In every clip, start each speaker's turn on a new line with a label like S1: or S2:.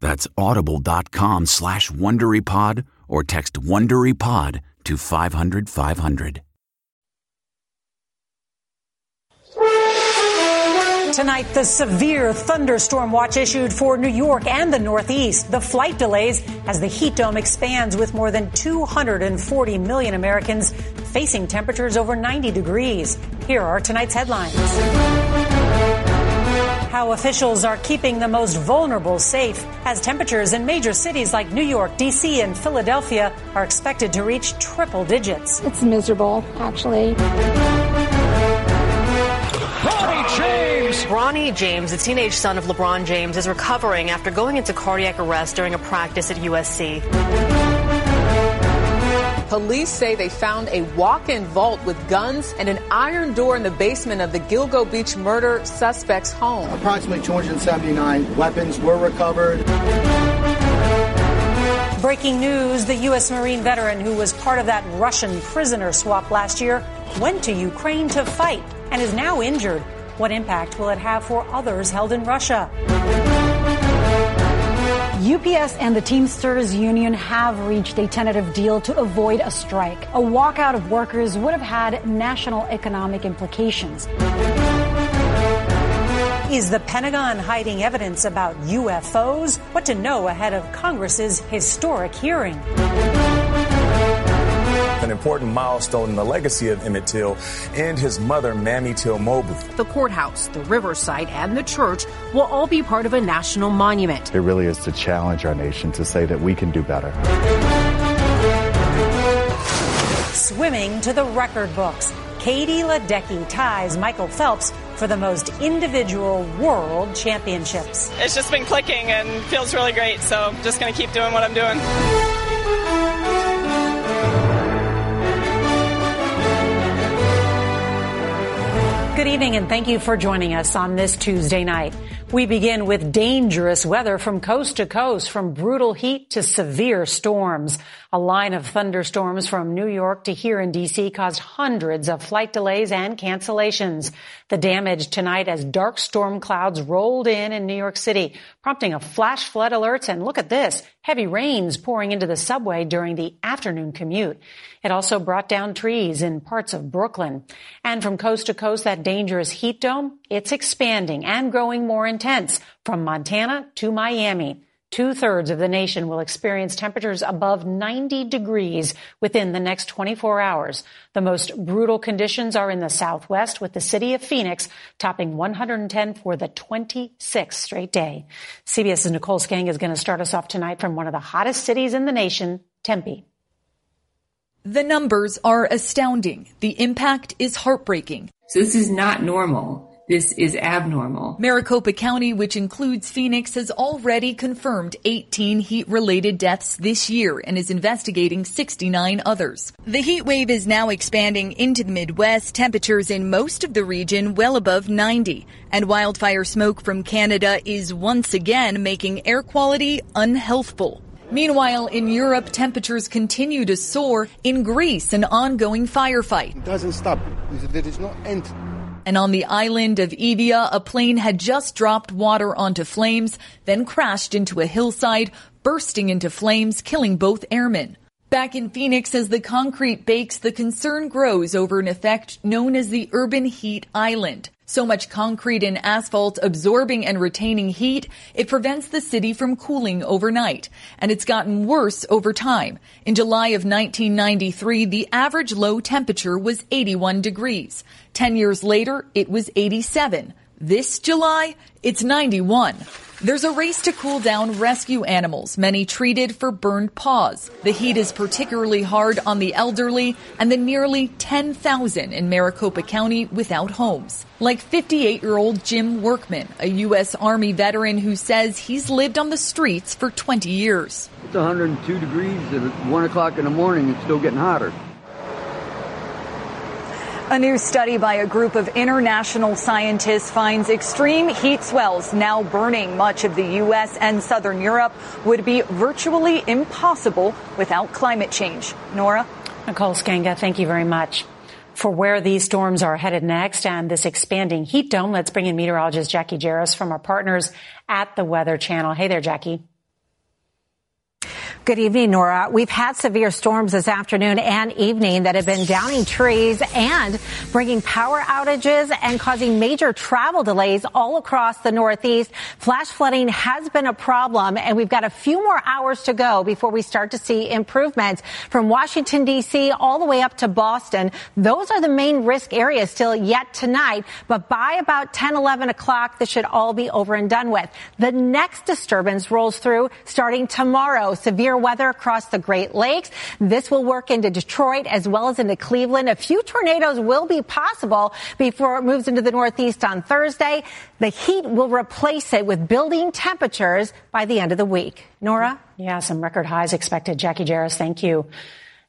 S1: That's audible.com slash WonderyPod or text WonderyPod to 500 500.
S2: Tonight, the severe thunderstorm watch issued for New York and the Northeast. The flight delays as the heat dome expands with more than 240 million Americans facing temperatures over 90 degrees. Here are tonight's headlines how officials are keeping the most vulnerable safe as temperatures in major cities like New York, D.C., and Philadelphia are expected to reach triple digits.
S3: It's miserable, actually.
S4: Bronny James!
S5: Bronny James, the teenage son of LeBron James, is recovering after going into cardiac arrest during a practice at USC.
S6: Police say they found a walk-in vault with guns and an iron door in the basement of the Gilgo Beach murder suspect's home.
S7: Approximately 279 weapons were recovered.
S2: Breaking news the U.S. Marine veteran who was part of that Russian prisoner swap last year went to Ukraine to fight and is now injured. What impact will it have for others held in Russia?
S8: UPS and the Teamsters Union have reached a tentative deal to avoid a strike. A walkout of workers would have had national economic implications.
S2: Is the Pentagon hiding evidence about UFOs? What to know ahead of Congress's historic hearing
S9: an important milestone in the legacy of Emmett Till and his mother, Mamie Till Mobley.
S10: The courthouse, the riverside, and the church will all be part of a national monument.
S11: It really is to challenge our nation to say that we can do better.
S2: Swimming to the record books. Katie Ledecky ties Michael Phelps for the most individual world championships.
S12: It's just been clicking and feels really great, so I'm just going to keep doing what I'm doing.
S2: Good evening and thank you for joining us on this Tuesday night. We begin with dangerous weather from coast to coast, from brutal heat to severe storms. A line of thunderstorms from New York to here in D.C. caused hundreds of flight delays and cancellations. The damage tonight as dark storm clouds rolled in in New York City, prompting a flash flood alerts. And look at this, heavy rains pouring into the subway during the afternoon commute. It also brought down trees in parts of Brooklyn. And from coast to coast, that dangerous heat dome, it's expanding and growing more intense from Montana to Miami. Two thirds of the nation will experience temperatures above 90 degrees within the next 24 hours. The most brutal conditions are in the southwest with the city of Phoenix topping 110 for the 26th straight day. CBS's Nicole Sganga is going to start us off tonight from one of the hottest cities in the nation, Tempe.
S13: The numbers are astounding. The impact is heartbreaking.
S14: So this is not normal. This is abnormal.
S15: Maricopa County, which includes Phoenix, has already confirmed 18 heat related deaths this year and is investigating 69 others. The heat wave is now expanding into the Midwest, temperatures in most of the region well above 90. And wildfire smoke from Canada is once again making air quality unhealthful. Meanwhile, in Europe, temperatures continue to soar. In Greece, an ongoing firefight.
S16: It doesn't stop. There is no end.
S15: And on the island of Evia, a plane had just dropped water onto flames, then crashed into a hillside, bursting into flames, killing both airmen. Back in Phoenix, as the concrete bakes, the concern grows over an effect known as the urban heat island. So much concrete and asphalt absorbing and retaining heat, it prevents the city from cooling overnight. And it's gotten worse over time. In July of 1993, the average low temperature was 81 degrees. Ten years later, it was 87. This July, it's 91. There's a race to cool down rescue animals, many treated for burned paws. The heat is particularly hard on the elderly and the nearly 10,000 in Maricopa County without homes. Like 58 year old Jim Workman, a U.S. Army veteran who says he's lived on the streets for 20 years.
S17: It's 102 degrees at 1 o'clock in the morning. It's still getting hotter.
S15: A new study by a group of international scientists finds extreme heat swells now burning much of the U.S. and southern Europe would be virtually impossible without climate change. Norah?
S2: Nicole Sganga, thank you very much. For where these storms are headed next and this expanding heat dome, let's bring in meteorologist Jacqui Jeras from our partners at the Weather Channel. Hey there, Jacqui.
S18: Good evening, Norah. We've had severe storms this afternoon and evening that have been downing trees and bringing power outages and causing major travel delays all across the Northeast. Flash flooding has been a problem, and we've got a few more hours to go before we start to see improvements from Washington, D.C. all the way up to Boston. Those are the main risk areas still yet tonight, but by about 10, 11 o'clock, this should all be over and done with. The next disturbance rolls through starting tomorrow. Severe weather across the Great Lakes. This will work into Detroit as well as into Cleveland. A few tornadoes will be possible before it moves into the Northeast on Thursday. The heat will replace it with building temperatures by the end of the week. Norah?
S2: Yeah, some record highs expected. Jacqui Jeras, thank you.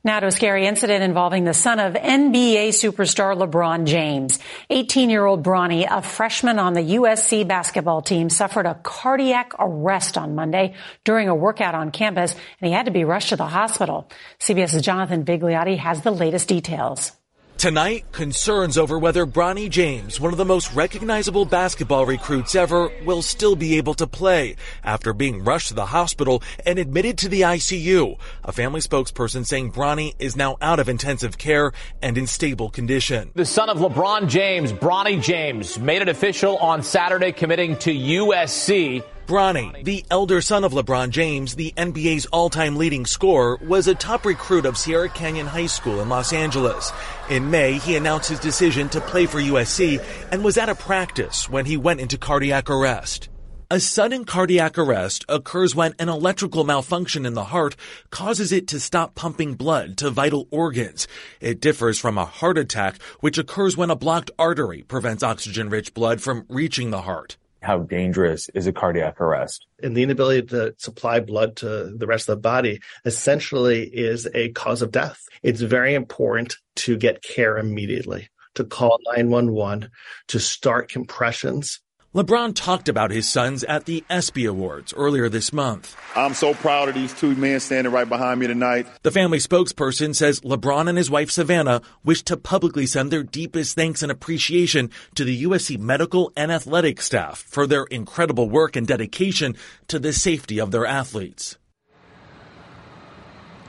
S2: Now to a scary incident involving the son of NBA superstar LeBron James. 18-year-old Bronny, a freshman on the USC basketball team, suffered a cardiac arrest on Monday during a workout on campus, and he had to be rushed to the hospital. CBS's Jonathan Vigliotti has the latest details.
S19: Tonight, concerns over whether Bronny James, one of the most recognizable basketball recruits ever, will still be able to play after being rushed to the hospital and admitted to the ICU. A family spokesperson saying Bronny is now out of intensive care and in stable condition.
S4: The son of LeBron James, Bronny James, made it official on Saturday committing to USC.
S19: Bronny, the elder son of LeBron James, the NBA's all-time leading scorer, was a top recruit of Sierra Canyon High School in Los Angeles. In May, he announced his decision to play for USC and was at a practice when he went into cardiac arrest. A sudden cardiac arrest occurs when an electrical malfunction in the heart causes it to stop pumping blood to vital organs. It differs from a heart attack, which occurs when a blocked artery prevents oxygen-rich blood from reaching the heart
S20: how dangerous is a cardiac arrest?
S21: And the inability to supply blood to the rest of the body essentially is a cause of death. It's very important to get care immediately, to call 911, to start compressions
S19: LeBron talked about his sons at the ESPY Awards earlier this month.
S22: I'm so proud of these two men standing right behind me tonight.
S19: The family spokesperson says LeBron and his wife Savannah wish to publicly send their deepest thanks and appreciation to the USC medical and athletic staff for their incredible work and dedication to the safety of their athletes.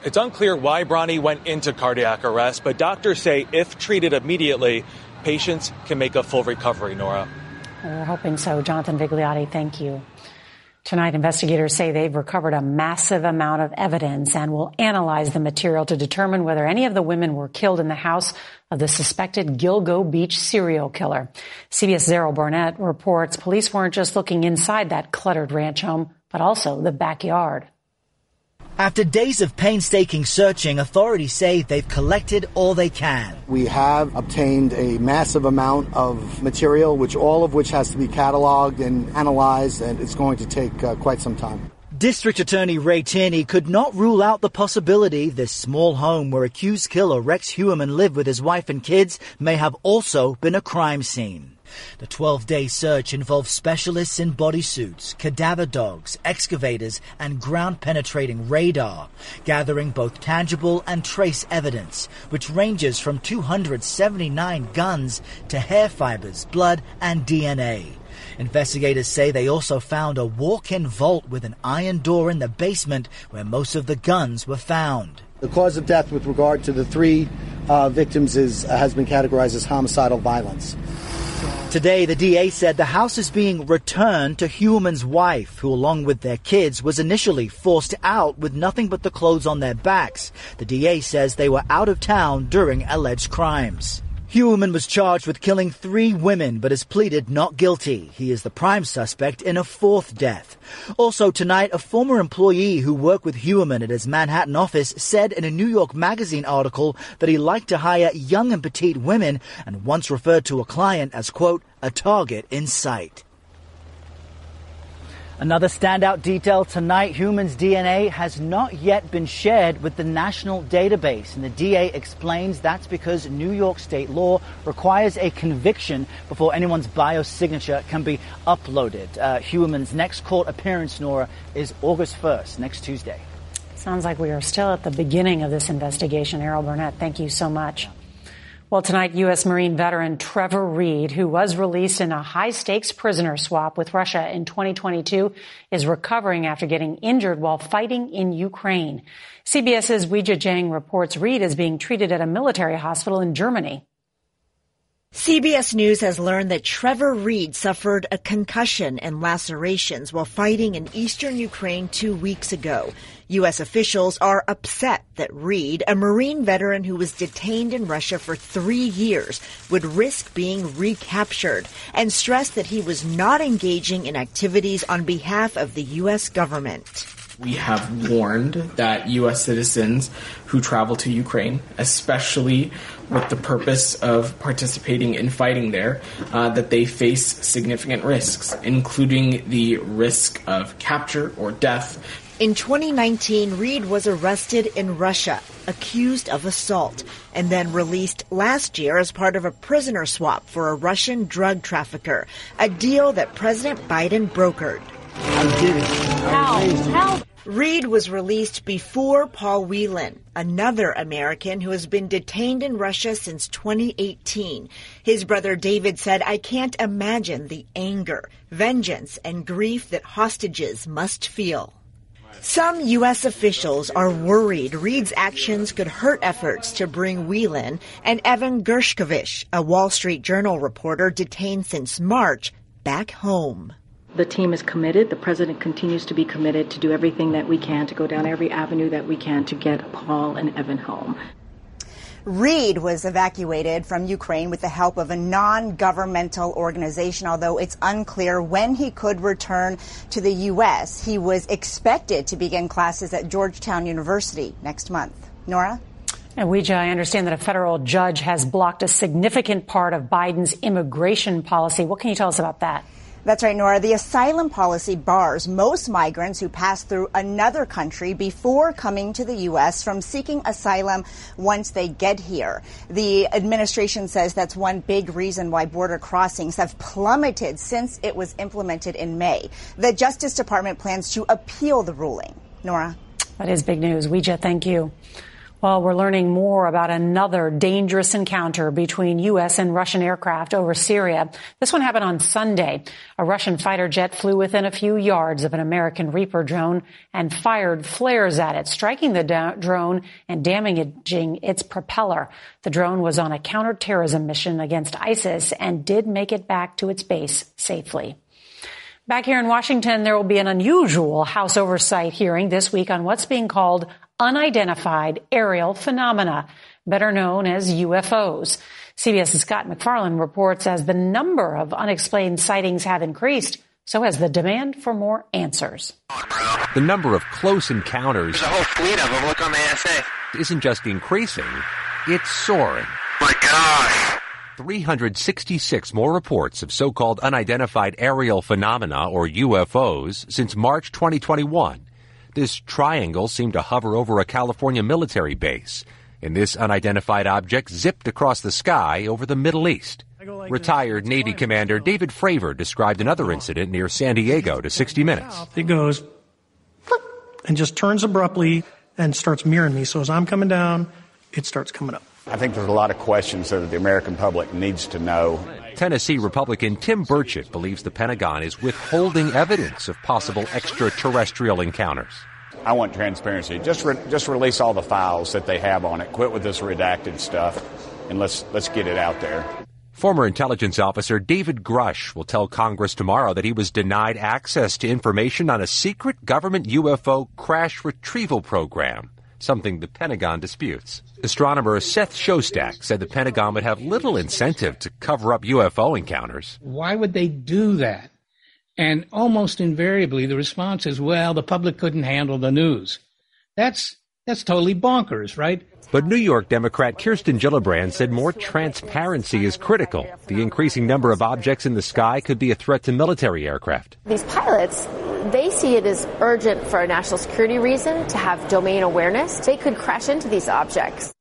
S19: It's unclear why Bronny went into cardiac arrest, but doctors say if treated immediately, patients can make a full recovery, Norah.
S2: We're hoping so. Jonathan Vigliotti, thank you. Tonight, investigators say they've recovered a massive amount of evidence and will analyze the material to determine whether any of the women were killed in the house of the suspected Gilgo Beach serial killer. CBS's Errol Barnett reports police weren't just looking inside that cluttered ranch home, but also the backyard.
S23: After days of painstaking searching, authorities say they've collected all they can.
S7: We have obtained a massive amount of material, which all of which has to be cataloged and analyzed, and it's going to take uh, quite some time.
S23: District Attorney Ray Tierney could not rule out the possibility this small home where accused killer Rex Heuermann lived with his wife and kids may have also been a crime scene. The 12 day search involved specialists in bodysuits, cadaver dogs, excavators, and ground penetrating radar, gathering both tangible and trace evidence, which ranges from 279 guns to hair fibers, blood, and DNA. Investigators say they also found a walk in vault with an iron door in the basement where most of the guns were found.
S7: The cause of death with regard to the three uh, victims is, uh, has been categorized as homicidal violence.
S23: Today, the DA said the house is being returned to Heuermann's wife, who, along with their kids, was initially forced out with nothing but the clothes on their backs. The DA says they were out of town during alleged crimes. Heuermann was charged with killing three women but has pleaded not guilty. He is the prime suspect in a fourth death. Also tonight, a former employee who worked with Heuermann at his Manhattan office said in a New York Magazine article that he liked to hire young and petite women and once referred to a client as, quote, a target in sight. Another standout detail tonight Heuermann's DNA has not yet been shared with the national database. And the DA explains that's because New York state law requires a conviction before anyone's biosignature can be uploaded. Uh, Heuermann's next court appearance, Norah, is August 1st, next Tuesday.
S2: Sounds like we are still at the beginning of this investigation. Errol Barnett, thank you so much. Well, tonight, U.S. Marine veteran Trevor Reed, who was released in a high stakes prisoner swap with Russia in 2022, is recovering after getting injured while fighting in Ukraine. CBS's Weijia Jiang reports Reed is being treated at a military hospital in Germany.
S24: CBS News has learned that Trevor Reed suffered a concussion and lacerations while fighting in eastern Ukraine two weeks ago. U.S. officials are upset that Reed, a Marine veteran who was detained in Russia for three years, would risk being recaptured and stress that he was not engaging in activities on behalf of the U.S. government.
S14: We have warned that U.S. citizens who travel to Ukraine, especially with the purpose of participating in fighting there, uh, that they face significant risks, including the risk of capture or death.
S24: In 2019, Reed was arrested in Russia, accused of assault, and then released last year as part of a prisoner swap for a Russian drug trafficker, a deal that President Biden brokered.
S7: I did it.
S24: How? How? Reed was released before Paul Whelan, another American who has been detained in Russia since 2018. His brother David said, I can't imagine the anger, vengeance, and grief that hostages must feel. Some U.S. officials are worried Reed's actions could hurt efforts to bring Whelan and Evan Gershkovich, a Wall Street Journal reporter detained since March, back home.
S25: The team is committed. The president continues to be committed to do everything that we can to go down every avenue that we can to get Paul and Evan home.
S26: Reed was evacuated from Ukraine with the help of a non-governmental organization, although it's unclear when he could return to the U.S. He was expected to begin classes at Georgetown University next month. Norah?
S2: And Weijia, I understand that a federal judge has blocked a significant part of Biden's immigration policy. What can you tell us about that?
S26: That's right, Norah. The asylum policy bars most migrants who pass through another country before coming to the U.S. from seeking asylum once they get here. The administration says that's one big reason why border crossings have plummeted since it was implemented in May. The Justice Department plans to appeal the ruling. Norah.
S2: That is big news. Weijia, thank you. Well, we're learning more about another dangerous encounter between U.S. and Russian aircraft over Syria. This one happened on Sunday. A Russian fighter jet flew within a few yards of an American Reaper drone and fired flares at it, striking the drone and damaging its propeller. The drone was on a counterterrorism mission against ISIS and did make it back to its base safely. Back here in Washington, there will be an unusual House oversight hearing this week on what's being called unidentified aerial phenomena, better known as UFOs. CBS's Scott MacFarlane reports as the number of unexplained sightings have increased, So has the demand for more answers.
S27: The number of close encounters
S28: There's a whole fleet of them. Look on the ASA.
S27: isn't just increasing, it's soaring.
S28: My gosh.
S27: 366 more reports of so-called unidentified aerial phenomena or UFOs since March 2021. This triangle seemed to hover over a California military base, and this unidentified object zipped across the sky over the Middle East. Retired Navy Commander David Fravor described another incident near San Diego to 60 Minutes.
S29: It goes and just turns abruptly and starts mirroring me. So as I'm coming down, it starts coming up.
S30: I think there's a lot of questions that the American public needs to know.
S27: Tennessee Republican Tim Burchett believes the Pentagon is withholding evidence of possible extraterrestrial encounters.
S30: I want transparency. Just re- just release all the files that they have on it. Quit with this redacted stuff, and let's let's get it out there.
S27: Former intelligence officer David Grusch will tell Congress tomorrow that he was denied access to information on a secret government UFO crash retrieval program, something the Pentagon disputes. Astronomer Seth Shostak said the Pentagon would have little incentive to cover up UFO encounters.
S31: Why would they do that? And almost invariably, the response is, well, the public couldn't handle the news. That's, that's totally bonkers, right?
S27: But New York Democrat Kirsten Gillibrand said more transparency is critical. The increasing number of objects in the sky could be a threat to military aircraft.
S32: These pilots, they see it as urgent for a national security reason to have domain awareness. They could crash into these objects.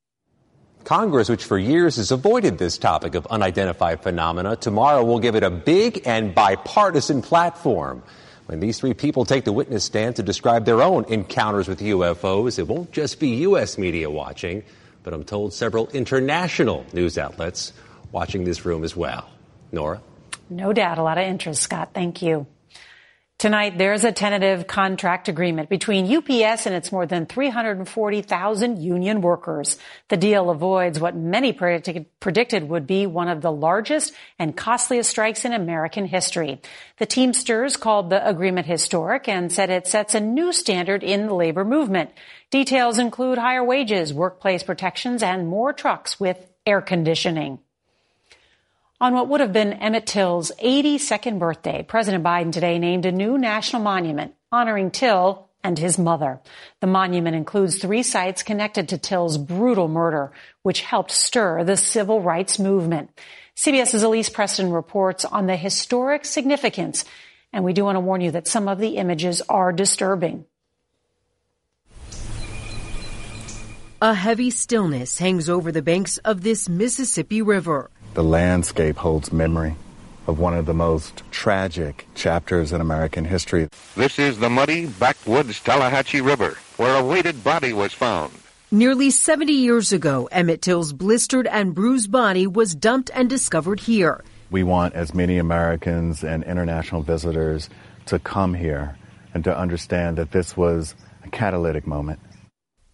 S27: Congress, which for years has avoided this topic of unidentified phenomena, tomorrow will give it a big and bipartisan platform. When these three people take the witness stand to describe their own encounters with UFOs, it won't just be U.S. media watching, but I'm told several international news outlets watching this room as well. Norah?
S2: No doubt, a lot of interest, Scott. Thank you. Tonight, there's a tentative contract agreement between UPS and its more than 340,000 union workers. The deal avoids what many predicted, predicted would be one of the largest and costliest strikes in American history. The Teamsters called the agreement historic and said it sets a new standard in the labor movement. Details include higher wages, workplace protections, and more trucks with air conditioning. On what would have been Emmett Till's 82nd birthday, President Biden today named a new national monument honoring Till and his mother. The monument includes three sites connected to Till's brutal murder, which helped stir the civil rights movement. CBS's Elise Preston reports on the historic significance, and we do want to warn you that some of the images are disturbing.
S10: A heavy stillness hangs over the banks of this Mississippi River.
S11: The landscape holds memory of one of the most tragic chapters in American history.
S33: This is the muddy backwoods Tallahatchie River, where a weighted body was found.
S10: Nearly 70 years ago, Emmett Till's blistered and bruised body was dumped and discovered here.
S11: We want as many Americans and international visitors to come here and to understand that this was a catalytic moment.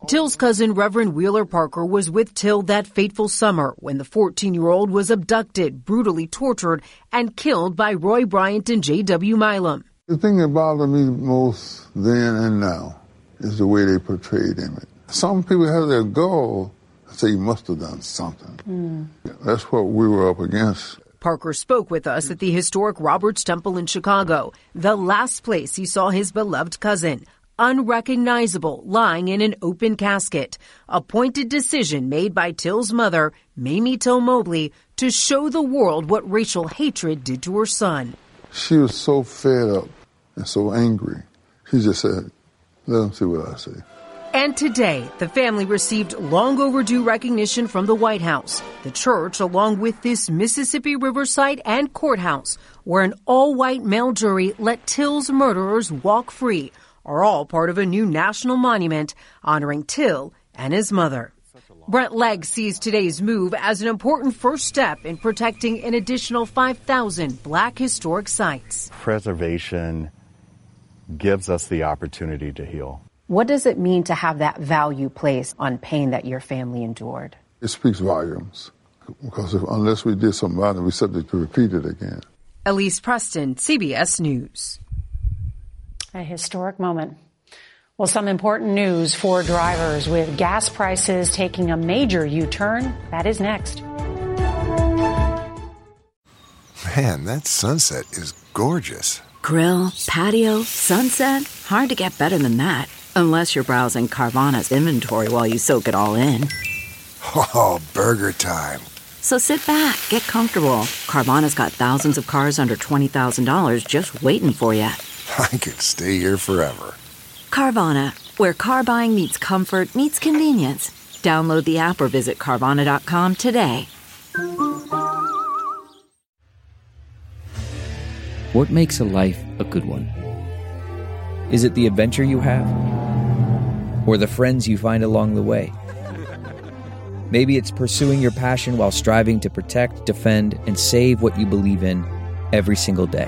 S10: Till's cousin, Reverend Wheeler Parker, was with Till that fateful summer when the 14 year old was abducted, brutally tortured, and killed by Roy Bryant and J.W. Milam.
S16: The thing that bothered me most then and now is the way they portrayed him. Some people have their goal and say he must have done something.
S10: Mm.
S16: That's what we were up against.
S10: Parker spoke with us at the historic Roberts Temple in Chicago, the last place he saw his beloved cousin, unrecognizable, lying in an open casket. A pointed decision made by Till's mother, Mamie Till Mobley, to show the world what racial hatred did to her son.
S16: She was so fed up and so angry. She just said, let them see what I say.
S10: And today, the family received long overdue recognition from the White House. The church, along with this Mississippi Riverside and courthouse, where an all white male jury let Till's murderers walk free, are all part of a new national monument honoring Till and his mother. Brent Legg sees today's move as an important first step in protecting an additional 5,000 black historic sites.
S11: Preservation gives us the opportunity to heal.
S34: What does it mean to have that value placed on pain that your family endured?
S16: It speaks volumes because if, unless we did something about it, we're subject to repeat it again.
S10: Elise Preston, CBS News.
S2: A historic moment. Well, some important news for drivers with gas prices taking a major U turn. That is next.
S35: Man, that sunset is gorgeous.
S36: Grill, patio, sunset. Hard to get better than that. Unless you're browsing Carvana's inventory while you soak it all in.
S37: Oh, burger time.
S36: So sit back, get comfortable. Carvana's got thousands of cars under $20,000 just waiting for you.
S37: I could stay here forever.
S36: Carvana, where car buying meets comfort, meets convenience. Download the app or visit Carvana.com today.
S38: What makes a life a good one? Is it the adventure you have? Or the friends you find along the way? Maybe it's pursuing your passion while striving to protect, defend, and save what you believe in every single day.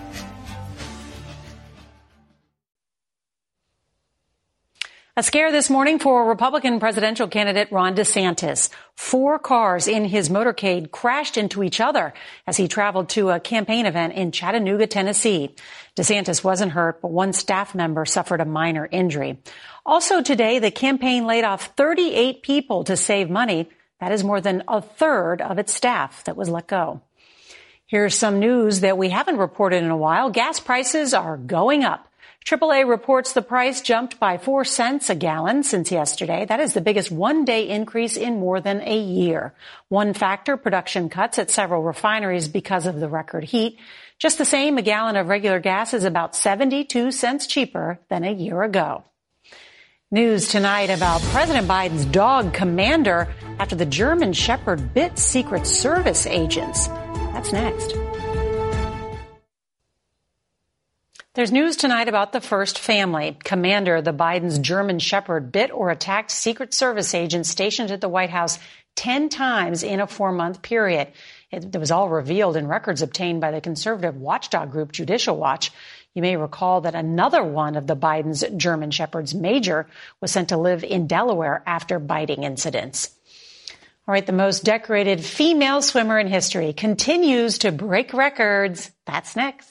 S2: A scare this morning for Republican presidential candidate Ron DeSantis. Four cars in his motorcade crashed into each other as he traveled to a campaign event in Chattanooga, Tennessee. DeSantis wasn't hurt, but one staff member suffered a minor injury. Also today, the campaign laid off 38 people to save money. That is more than a third of its staff that was let go. Here's some news that we haven't reported in a while. Gas prices are going up. AAA reports the price jumped by 4 cents a gallon since yesterday. That is the biggest one day increase in more than a year. One factor, production cuts at several refineries because of the record heat. Just the same, a gallon of regular gas is about 72 cents cheaper than a year ago. News tonight about President Biden's dog commander after the German Shepherd bit Secret Service agents. That's next. There's news tonight about the first family. Commander, the Biden's German Shepherd, bit or attacked Secret Service agents stationed at the White House 10 times in a four month period. It, it was all revealed in records obtained by the conservative watchdog group Judicial Watch. You may recall that another one of the Biden's German Shepherds, Major, was sent to live in Delaware after biting incidents. All right, the most decorated female swimmer in history continues to break records. That's next.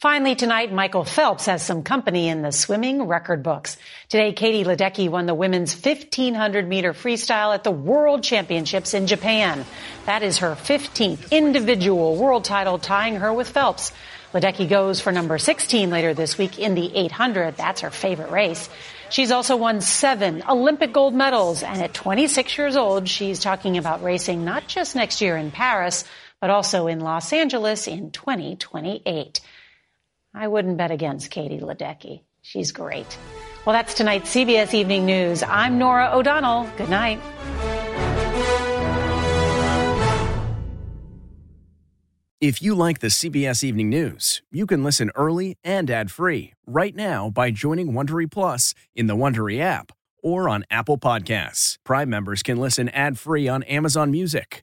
S2: Finally tonight, Michael Phelps has some company in the swimming record books. Today, Katie Ledecky won the women's 1500 meter freestyle at the World Championships in Japan. That is her 15th individual world title, tying her with Phelps. Ledecky goes for number 16 later this week in the 800. That's her favorite race. She's also won seven Olympic gold medals, and at 26 years old, she's talking about racing not just next year in Paris, but also in Los Angeles in 2028. I wouldn't bet against Katie Ledecky. She's great. Well, that's tonight's CBS Evening News. I'm Norah O'Donnell. Good night.
S39: If you like the CBS Evening News, you can listen early and ad-free right now by joining Wondery Plus in the Wondery app or on Apple Podcasts. Prime members can listen ad-free on Amazon Music.